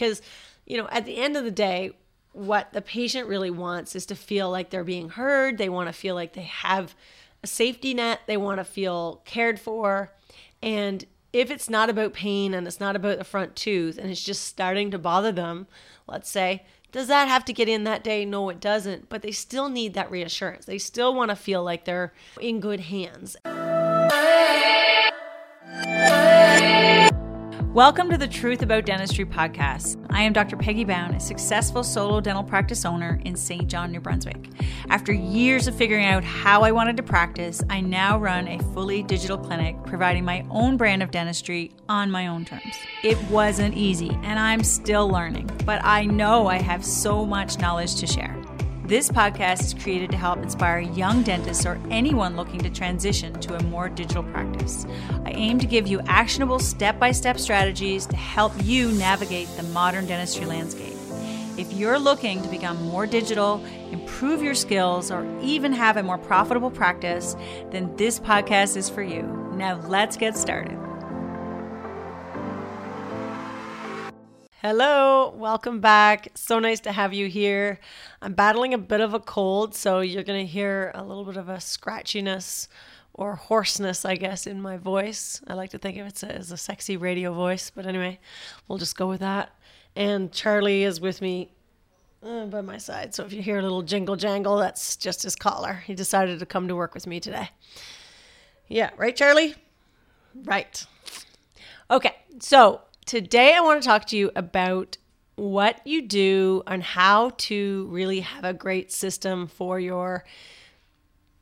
because, you know, at the end of the day, what the patient really wants is to feel like they're being heard. They want to feel like they have a safety net. They want to feel cared for. And if it's not about pain and it's not about the front tooth and it's just starting to bother them, let's say, does that have to get in that day? No, it doesn't. But they still need that reassurance. They still want to feel like they're in good hands. Welcome to the Truth About Dentistry podcast. I am Dr. Peggy Bown, a successful solo dental practice owner in Saint John, New Brunswick. After years of figuring out how I wanted to practice, I now run a fully digital clinic providing my own brand of dentistry on my own terms. It wasn't easy, and I'm still learning, but I know I have so much knowledge to share. This podcast is created to help inspire young dentists or anyone looking to transition to a more digital practice. I aim to give you actionable step by step strategies to help you navigate the modern dentistry landscape. If you're looking to become more digital, improve your skills, or even have a more profitable practice, then this podcast is for you. Now, let's get started. Hello, welcome back. So nice to have you here. I'm battling a bit of a cold, so you're going to hear a little bit of a scratchiness or hoarseness, I guess, in my voice. I like to think of it as a sexy radio voice, but anyway, we'll just go with that. And Charlie is with me uh, by my side, so if you hear a little jingle jangle, that's just his collar. He decided to come to work with me today. Yeah, right, Charlie? Right. Okay, so Today, I want to talk to you about what you do and how to really have a great system for your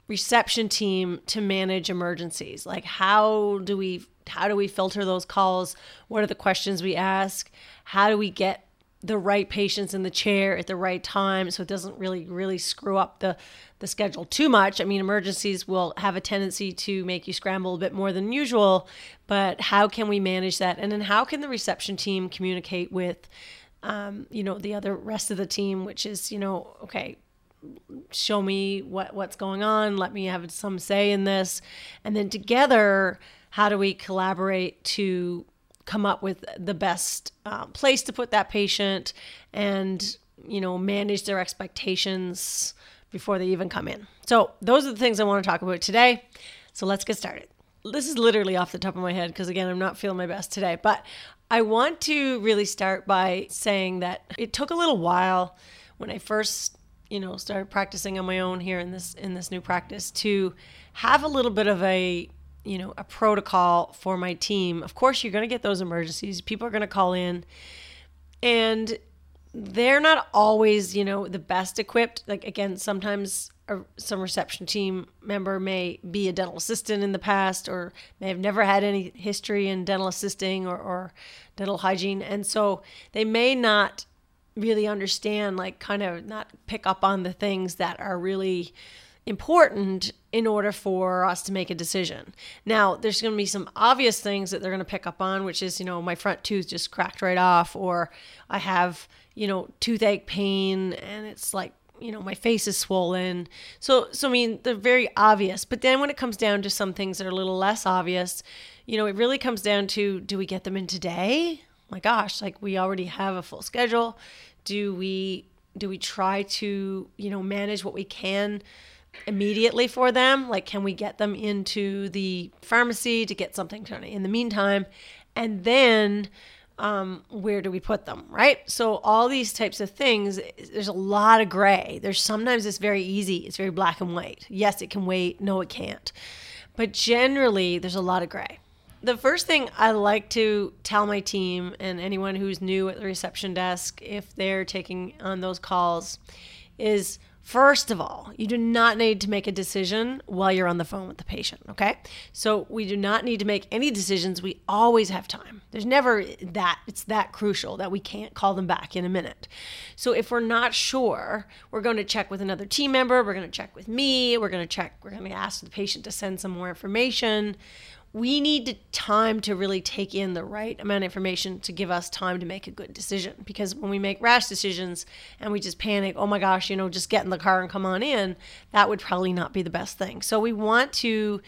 reception team to manage emergencies. Like how do we how do we filter those calls? What are the questions we ask? How do we get the right patients in the chair at the right time so it doesn't really really screw up the the schedule too much. I mean, emergencies will have a tendency to make you scramble a bit more than usual, but how can we manage that? And then how can the reception team communicate with um, you know, the other rest of the team, which is, you know, okay, show me what what's going on, let me have some say in this. And then together, how do we collaborate to come up with the best uh, place to put that patient and you know manage their expectations before they even come in. So those are the things i want to talk about today. So let's get started. This is literally off the top of my head because again i'm not feeling my best today but i want to really start by saying that it took a little while when i first you know started practicing on my own here in this in this new practice to have a little bit of a you know, a protocol for my team. Of course, you're going to get those emergencies. People are going to call in and they're not always, you know, the best equipped. Like again, sometimes a, some reception team member may be a dental assistant in the past or may have never had any history in dental assisting or, or dental hygiene. And so they may not really understand, like, kind of not pick up on the things that are really important in order for us to make a decision. Now, there's going to be some obvious things that they're going to pick up on, which is, you know, my front tooth just cracked right off, or I have, you know, toothache pain and it's like, you know, my face is swollen. So, so I mean, they're very obvious. But then when it comes down to some things that are a little less obvious, you know, it really comes down to do we get them in today? My gosh, like we already have a full schedule. Do we do we try to, you know, manage what we can immediately for them? Like, can we get them into the pharmacy to get something done in the meantime? And then, um, where do we put them? Right. So, all these types of things, there's a lot of gray. There's sometimes it's very easy, it's very black and white. Yes, it can wait. No, it can't. But generally, there's a lot of gray. The first thing I like to tell my team and anyone who's new at the reception desk, if they're taking on those calls, is First of all, you do not need to make a decision while you're on the phone with the patient, okay? So we do not need to make any decisions. We always have time. There's never that, it's that crucial that we can't call them back in a minute. So if we're not sure, we're going to check with another team member, we're going to check with me, we're going to check, we're going to ask the patient to send some more information we need time to really take in the right amount of information to give us time to make a good decision. Because when we make rash decisions and we just panic, oh my gosh, you know, just get in the car and come on in, that would probably not be the best thing. So we want to,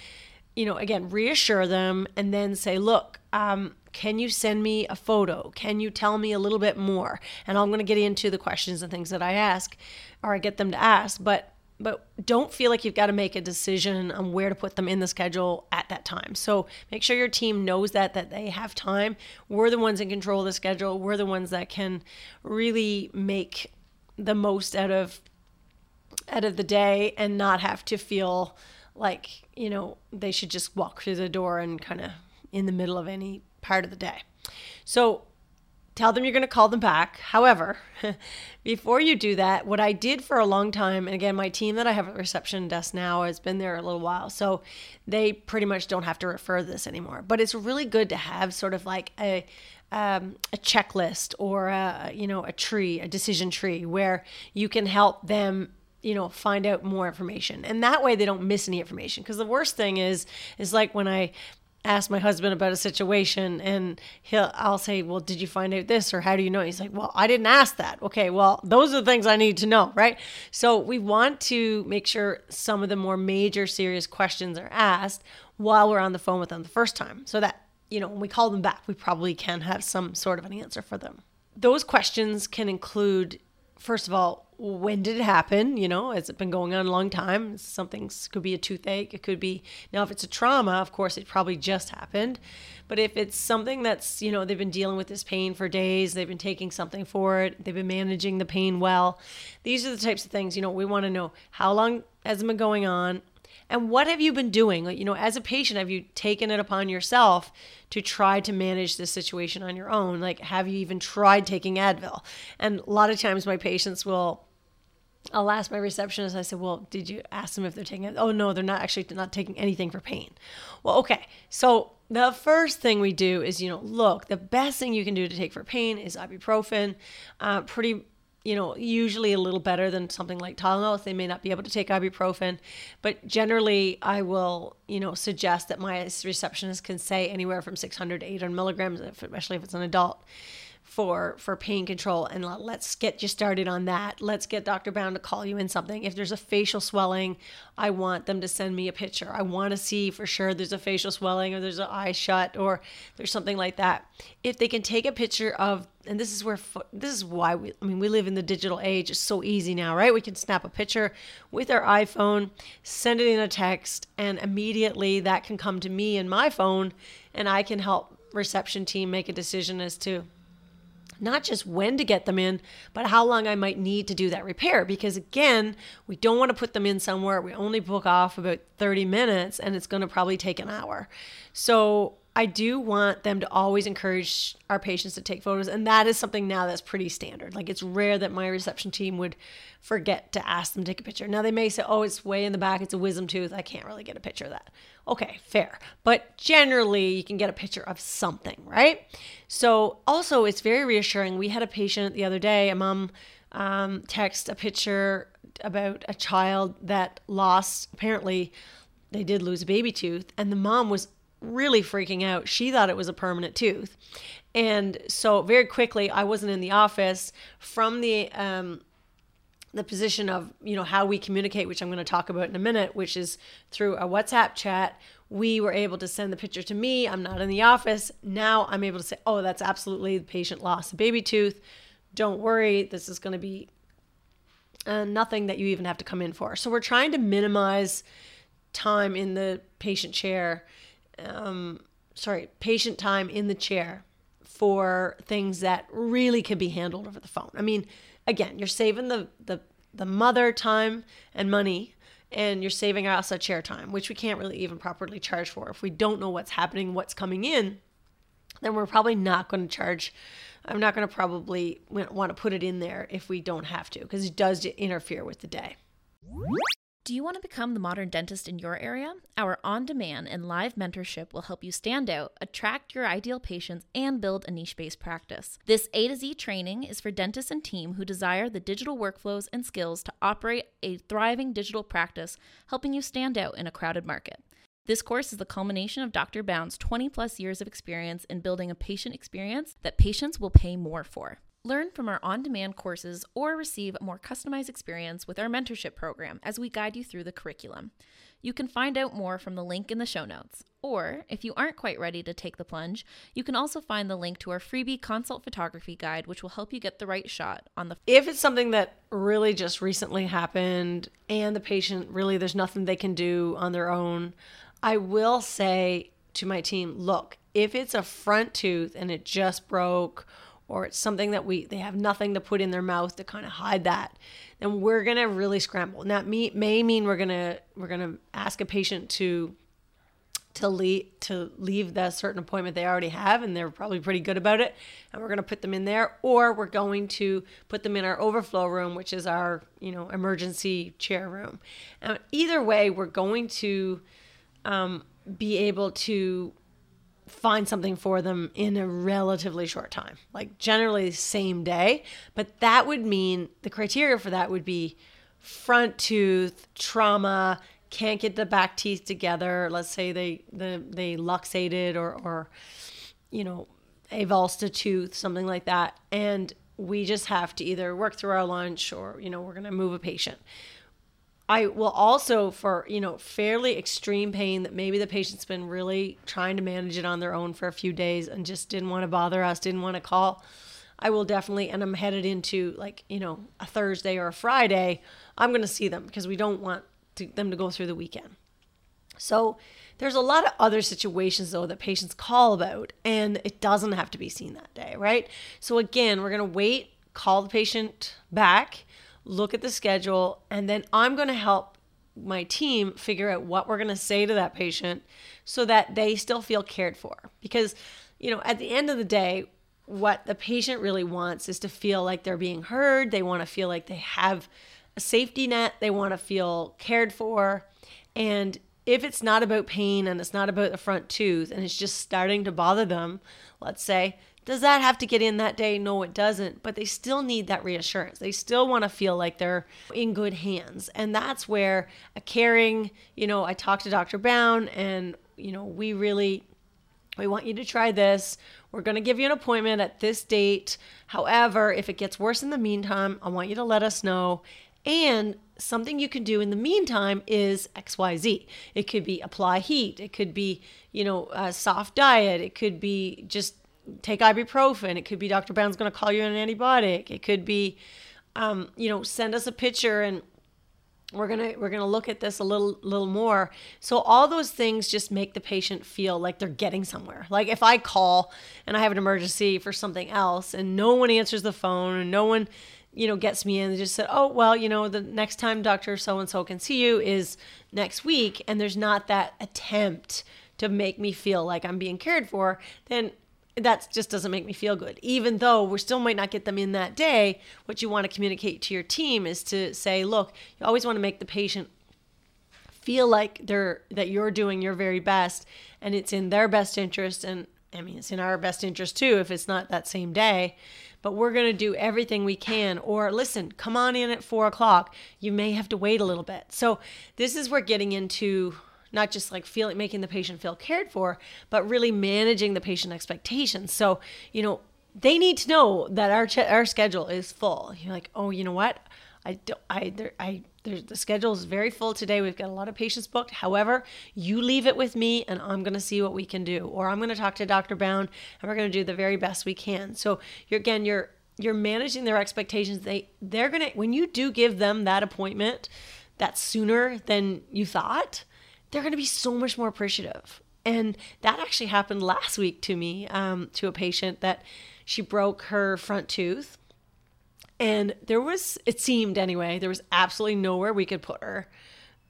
you know, again, reassure them and then say, look, um, Can you send me a photo? Can you tell me a little bit more? And I'm going to get into the questions and things that I ask or I get them to ask, but but don't feel like you've got to make a decision on where to put them in the schedule at that time. So make sure your team knows that that they have time. We're the ones in control of the schedule. We're the ones that can really make the most out of out of the day and not have to feel like, you know, they should just walk through the door and kind of in the middle of any part of the day. So tell them you're going to call them back. However, before you do that, what I did for a long time, and again, my team that I have at reception desk now has been there a little while, so they pretty much don't have to refer this anymore. But it's really good to have sort of like a um, a checklist or a you know a tree, a decision tree, where you can help them you know find out more information and that way they don't miss any information because the worst thing is is like when i ask my husband about a situation and he'll I'll say, "Well, did you find out this or how do you know?" He's like, "Well, I didn't ask that." Okay, well, those are the things I need to know, right? So, we want to make sure some of the more major serious questions are asked while we're on the phone with them the first time so that, you know, when we call them back, we probably can have some sort of an answer for them. Those questions can include first of all, when did it happen? You know, has it been going on a long time? Something could be a toothache. It could be now if it's a trauma, of course, it probably just happened. But if it's something that's you know they've been dealing with this pain for days, they've been taking something for it, they've been managing the pain well. These are the types of things you know we want to know how long has it been going on, and what have you been doing? You know, as a patient, have you taken it upon yourself to try to manage this situation on your own? Like, have you even tried taking Advil? And a lot of times my patients will I'll ask my receptionist, I said, Well, did you ask them if they're taking it? Oh, no, they're not actually not taking anything for pain. Well, okay. So the first thing we do is, you know, look, the best thing you can do to take for pain is ibuprofen. Uh, pretty you know, usually a little better than something like Tylenol. They may not be able to take ibuprofen, but generally, I will, you know, suggest that my receptionist can say anywhere from 600 to 800 milligrams, especially if it's an adult for for pain control and let's get you started on that. Let's get dr Bown to call you in something. If there's a facial swelling i want them to send me a picture. I want to see for sure there's a facial swelling or there's an eye shut or there's something like that. If they can take a picture of and this is where this is why we i mean we live in the digital age. It's so easy now right? We can snap a picture with our iphone send it in a text and immediately that can come to me in my phone and i can help reception team make a decision as to not just when to get them in, but how long I might need to do that repair. Because again, we don't want to put them in somewhere. We only book off about 30 minutes and it's going to probably take an hour. So I do want them to always encourage our patients to take photos. And that is something now that's pretty standard. Like it's rare that my reception team would forget to ask them to take a picture. Now they may say, oh, it's way in the back, it's a wisdom tooth. I can't really get a picture of that. Okay, fair. But generally, you can get a picture of something, right? So also, it's very reassuring. We had a patient the other day, a mom um, text a picture about a child that lost, apparently, they did lose a baby tooth, and the mom was really freaking out. She thought it was a permanent tooth. And so very quickly, I wasn't in the office from the um, the position of you know how we communicate, which I'm going to talk about in a minute, which is through a WhatsApp chat. We were able to send the picture to me. I'm not in the office now. I'm able to say, "Oh, that's absolutely the patient lost a baby tooth. Don't worry, this is going to be uh, nothing that you even have to come in for." So we're trying to minimize time in the patient chair um, sorry, patient time in the chair for things that really could be handled over the phone. I mean, again, you're saving the the the mother time and money and you're saving us a chair time, which we can't really even properly charge for. If we don't know what's happening, what's coming in, then we're probably not going to charge. I'm not going to probably want to put it in there if we don't have to, because it does interfere with the day. Do you want to become the modern dentist in your area? Our on demand and live mentorship will help you stand out, attract your ideal patients, and build a niche based practice. This A to Z training is for dentists and team who desire the digital workflows and skills to operate a thriving digital practice, helping you stand out in a crowded market. This course is the culmination of Dr. Bown's 20 plus years of experience in building a patient experience that patients will pay more for. Learn from our on demand courses or receive a more customized experience with our mentorship program as we guide you through the curriculum. You can find out more from the link in the show notes. Or, if you aren't quite ready to take the plunge, you can also find the link to our freebie consult photography guide, which will help you get the right shot on the. If it's something that really just recently happened and the patient really, there's nothing they can do on their own, I will say to my team look, if it's a front tooth and it just broke, or it's something that we they have nothing to put in their mouth to kind of hide that then we're gonna really scramble. And that may, may mean we're gonna we're gonna ask a patient to to leave to leave that certain appointment they already have and they're probably pretty good about it and we're going to put them in there or we're going to put them in our overflow room which is our you know emergency chair room. And either way we're going to um, be able to find something for them in a relatively short time, like generally same day. But that would mean the criteria for that would be front tooth, trauma, can't get the back teeth together. Let's say they the they luxated or or you know avulsed a tooth, something like that, and we just have to either work through our lunch or you know we're going to move a patient. I will also for, you know, fairly extreme pain that maybe the patient's been really trying to manage it on their own for a few days and just didn't want to bother us, didn't want to call. I will definitely, and I'm headed into like, you know, a Thursday or a Friday, I'm going to see them because we don't want to, them to go through the weekend. So there's a lot of other situations though that patients call about and it doesn't have to be seen that day, right? So again, we're going to wait, call the patient back look at the schedule, and then I'm going to help my team figure out what we're going to say to that patient so that they still feel cared for. Because, you know, at the end of the day, what the patient really wants is to feel like they're being heard. They want to feel like they have a safety net. They want to feel cared for. And if it's not about pain and it's not about the front tooth and it's just starting to bother them, let's say, does that have to get in that day? No, it doesn't. But they still need that reassurance. They still want to feel like they're in good hands. And that's where a caring, you know, I talked to Dr. Bown and, you know, we really we want you to try this. We're going to give you an appointment at this date. However, if it gets worse in the meantime, I want you to let us know. And something you can do in the meantime is XYZ. It could be apply heat. It could be, you know, a soft diet. It could be just take ibuprofen. It could be Dr. Bown's going to call you an antibiotic. It could be, um, you know, send us a picture and we're gonna we're gonna look at this a little little more. So all those things just make the patient feel like they're getting somewhere. Like if I call and I have an emergency for something else and no one answers the phone and no one you know gets me in they just said oh well you know the next time doctor so and so can see you is next week and there's not that attempt to make me feel like i'm being cared for then that just doesn't make me feel good. Even though we still might not get them in that day, what you want to communicate to your team is to say, look, you always want to make the patient feel like they're that you're doing your very best and it's in their best interest and I mean it's in our best interest too if it's not that same day. But we're gonna do everything we can. Or listen, come on in at four o'clock. You may have to wait a little bit. So this is where getting into not just like feeling making the patient feel cared for, but really managing the patient expectations. So, you know, they need to know that our ch- our schedule is full. You're like, "Oh, you know what? I don't I there I there's the schedule is very full today. We've got a lot of patients booked. However, you leave it with me and I'm going to see what we can do. Or I'm going to talk to Dr. Bown and we're going to do the very best we can. So, you're again, you're you're managing their expectations. They they're going to when you do give them that appointment that sooner than you thought, they're going to be so much more appreciative. And that actually happened last week to me, um, to a patient that she broke her front tooth. And there was, it seemed anyway, there was absolutely nowhere we could put her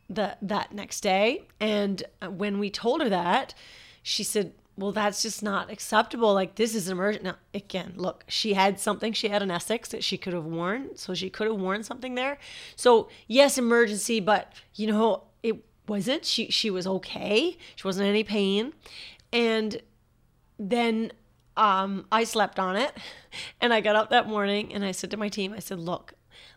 that that next day. And uh, when we told her that, she said, well, that's just not acceptable. Like, this is emergent. Now, again, look, she had something. She had an Essix that she could have worn. So she could have worn something there. So, yes, emergency, but, you know, it wasn't. She she was okay. She wasn't in any pain. And then um, I slept on it. And I got up that morning and I said to my team, I said, look,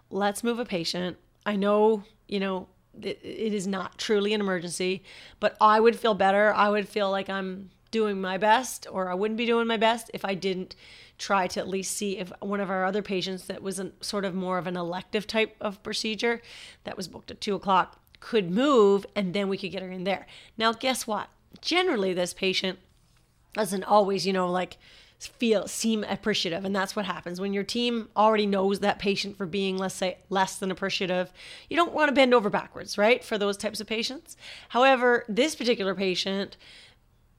let's move a patient. I know, you know, it, is not truly an emergency, but I would feel better. I would feel like I'm doing my best or I wouldn't be doing my best if I didn't try to at least see if one of our other patients that was a, sort of more of an elective type of procedure that was booked at two o'clock could move and then we could get her in there. Now, guess what? Generally, this patient doesn't always, you know, like feel seem appreciative. And that's what happens. When your team already knows that patient for being let's say less than appreciative you don't want to bend over backwards right for those types of patients. However this particular patient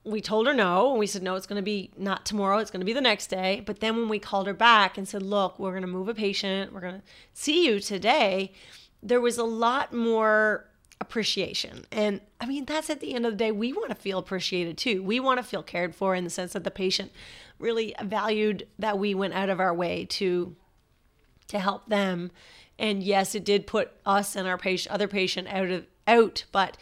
we told her no and we said no it's going to be not tomorrow it's going to be the next day. But then when we called her back and said look we're going to move a patient we're going to see you today there was a lot more appreciation. And i mean that's at the end of the day we want to feel appreciated too. We want to feel cared for in the sense that the patient really valued that we went out of our way to to help them. And yes it did put us and our patient other patient out of out but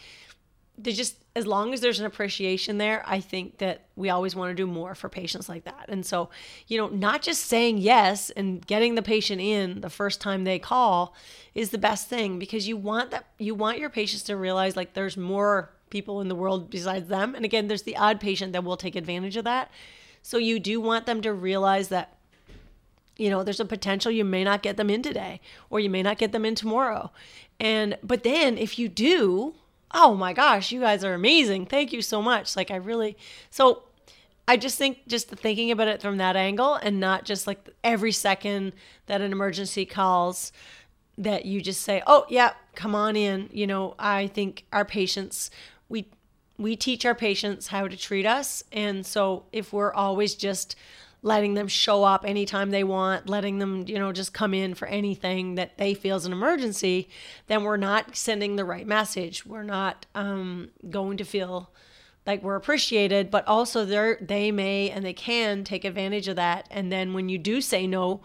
they just as long as there's an appreciation there, I think that we always want to do more for patients like that. And so, you know, not just saying yes and getting the patient in the first time they call is the best thing because you want that you want your patients to realize like there's more people in the world besides them. And again, there's the odd patient that will take advantage of that. So you do want them to realize that you know, there's a potential you may not get them in today or you may not get them in tomorrow. And but then if you do, oh my gosh, you guys are amazing. Thank you so much. Like, I really, so I just think just thinking about it from that angle and not just like every second that an emergency calls that you just say, oh, yeah, come on in. You know, I think our patients, we, we teach our patients how to treat us. And so if we're always just letting them show up anytime they want, letting them, you know, just come in for anything that they feel is an emergency, then we're not sending the right message. We're not um, going to feel like we're appreciated, but also they they may and they can take advantage of that. And then when you do say no,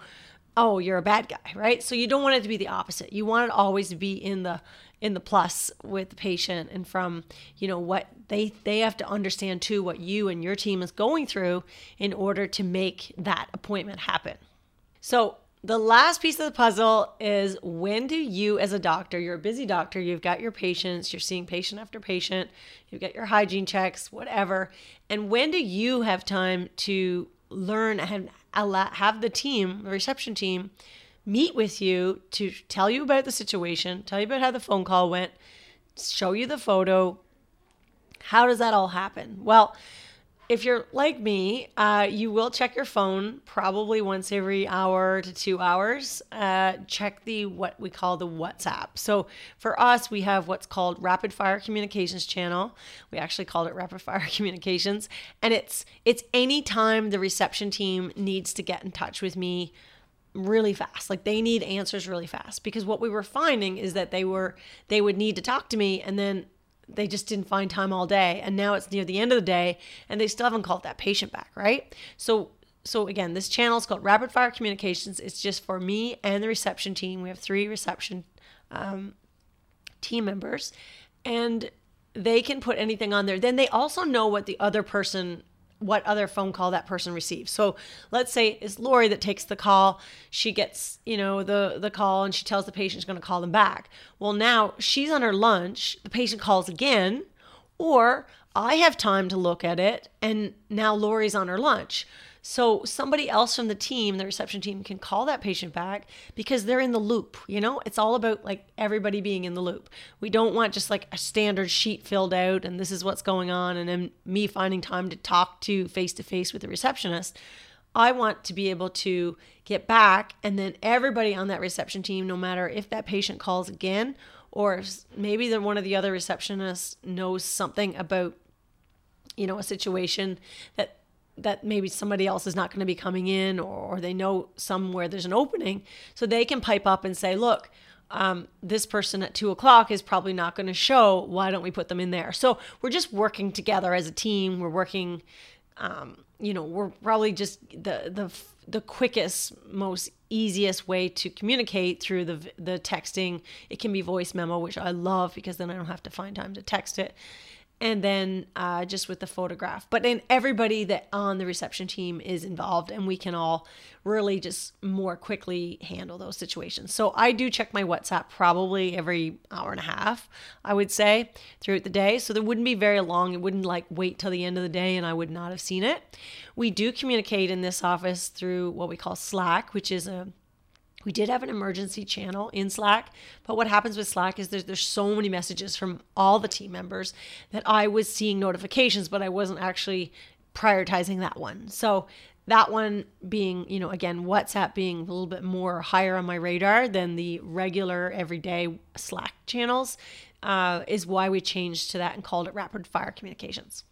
oh, you're a bad guy, right? So you don't want it to be the opposite. You want it always to be in the in the plus with the patient and from you know what they they have to understand too what you and your team is going through in order to make that appointment happen. So the last piece of the puzzle is when do you as a doctor you're a busy doctor you've got your patients you're seeing patient after patient you've got your hygiene checks whatever and when do you have time to learn and have the team the reception team meet with you to tell you about the situation, tell you about how the phone call went, show you the photo. How does that all happen? Well, if you're like me, uh, you will check your phone probably once every hour to two hours. Uh, check the what we call the WhatsApp. So for us, we have what's called Rapid Fire Communications Channel. We actually called it Rapid Fire Communications, and it's it's any time the reception team needs to get in touch with me really fast. Like they need answers really fast because what we were finding is that they were they would need to talk to me and then they just didn't find time all day. And now it's near the end of the day and they still haven't called that patient back right? So so again this channel is called rapid fire communications. It's just for me and the reception team. We have three reception um, team members and they can put anything on there. Then they also know what the other person what other phone call that person receives. So let's say it's Lori that takes the call. She gets, you know, the the call and she tells the patient she's going to call them back. Well, now she's on her lunch. The patient calls again, or I have time to look at it, and now Lori's on her lunch. So somebody else from the team, the reception team, can call that patient back because they're in the loop. You know, it's all about like everybody being in the loop. We don't want just like a standard sheet filled out and this is what's going on, and then me finding time to talk to face to face with the receptionist. I want to be able to get back, and then everybody on that reception team, no matter if that patient calls again or maybe then one of the other receptionists knows something about you know a situation that that maybe somebody else is not going to be coming in or, or, they know somewhere there's an opening. So they can pipe up and say look um, this person at two o'clock is probably not going to show. Why don't we put them in there? So we're just working together as a team. We're working um, you know we're probably just the the the quickest most easiest way to communicate through the the texting. It can be voice memo which i love because then i don't have to find time to text it and then uh, just with the photograph. But then everybody that on the reception team is involved, and we can all really just more quickly handle those situations. So I do check my WhatsApp probably every hour and a half, I would say, throughout the day. So there wouldn't be very long. It wouldn't like wait till the end of the day and I would not have seen it. We do communicate in this office through what we call Slack, which is a we did have an emergency channel in Slack, but what happens with Slack is there's, there's so many messages from all the team members that I was seeing notifications, but I wasn't actually prioritizing that one. So that one being, you know, again, WhatsApp being a little bit more higher on my radar than the regular everyday Slack channels uh, is why we changed to that and called it rapid fire communications.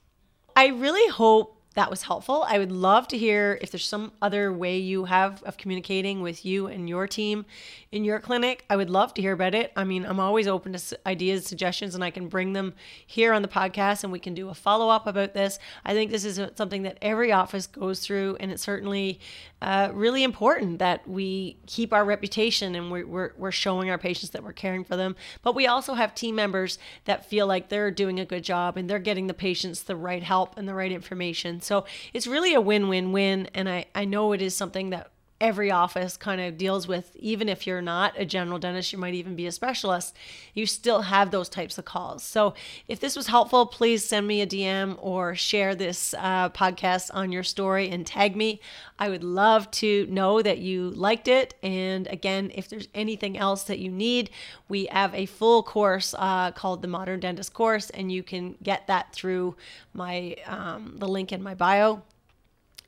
I really hope that was helpful. I would love to hear if there's some other way you have of communicating with you and your team in your clinic. I would love to hear about it. I mean, I'm always open to ideas, suggestions, and I can bring them here on the podcast and we can do a follow up about this. I think this is something that every office goes through, and it's certainly uh, really important that we keep our reputation and we're, we're, we're showing our patients that we're caring for them. But we also have team members that feel like they're doing a good job and they're getting the patients the right help and the right information. So it's really a win win win. And I, I know it is something that every office kind of deals with even if you're not a general dentist you might even be a specialist you still have those types of calls. So if this was helpful please send me a dm or share this uh, podcast on your story and tag me. I would love to know that you liked it. And again if there's anything else that you need we have a full course uh, called the modern dentist course and you can get that through my um, the link in my bio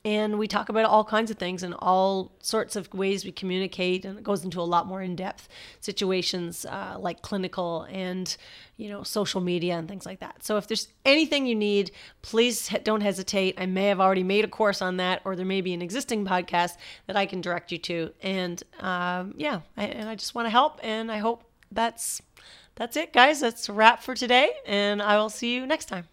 and we talk about all kinds of things and all sorts of ways we communicate and it goes into a lot more in-depth situations uh, like clinical and you know social media and things like that. So if there's anything you need please don't hesitate. I may have already made a course on that or there may be an existing podcast that i can direct you to. And um, yeah I, and i just want to help and i hope that's that's it guys. That's a wrap for today and i will see you next time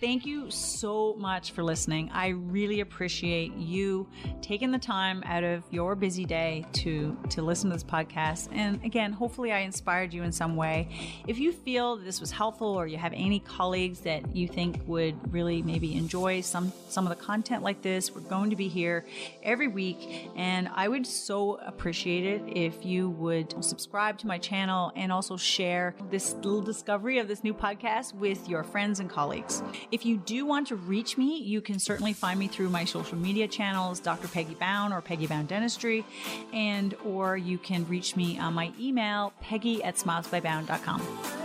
Thank you so much for listening. I really appreciate you taking the time out of your busy day to to listen to this podcast. And again, hopefully I inspired you in some way. If you feel this was helpful or you have any colleagues that you think would really maybe enjoy some some of the content like this, we're going to be here every week and I would so appreciate it if you would subscribe to my channel and also share this little discovery of this new podcast with your friends and colleagues. If you do want to reach me, you can certainly find me through my social media channels, Dr. Peggy Bown or Peggy Bown Dentistry, and or you can reach me on my email, peggy at smilesbybown.com.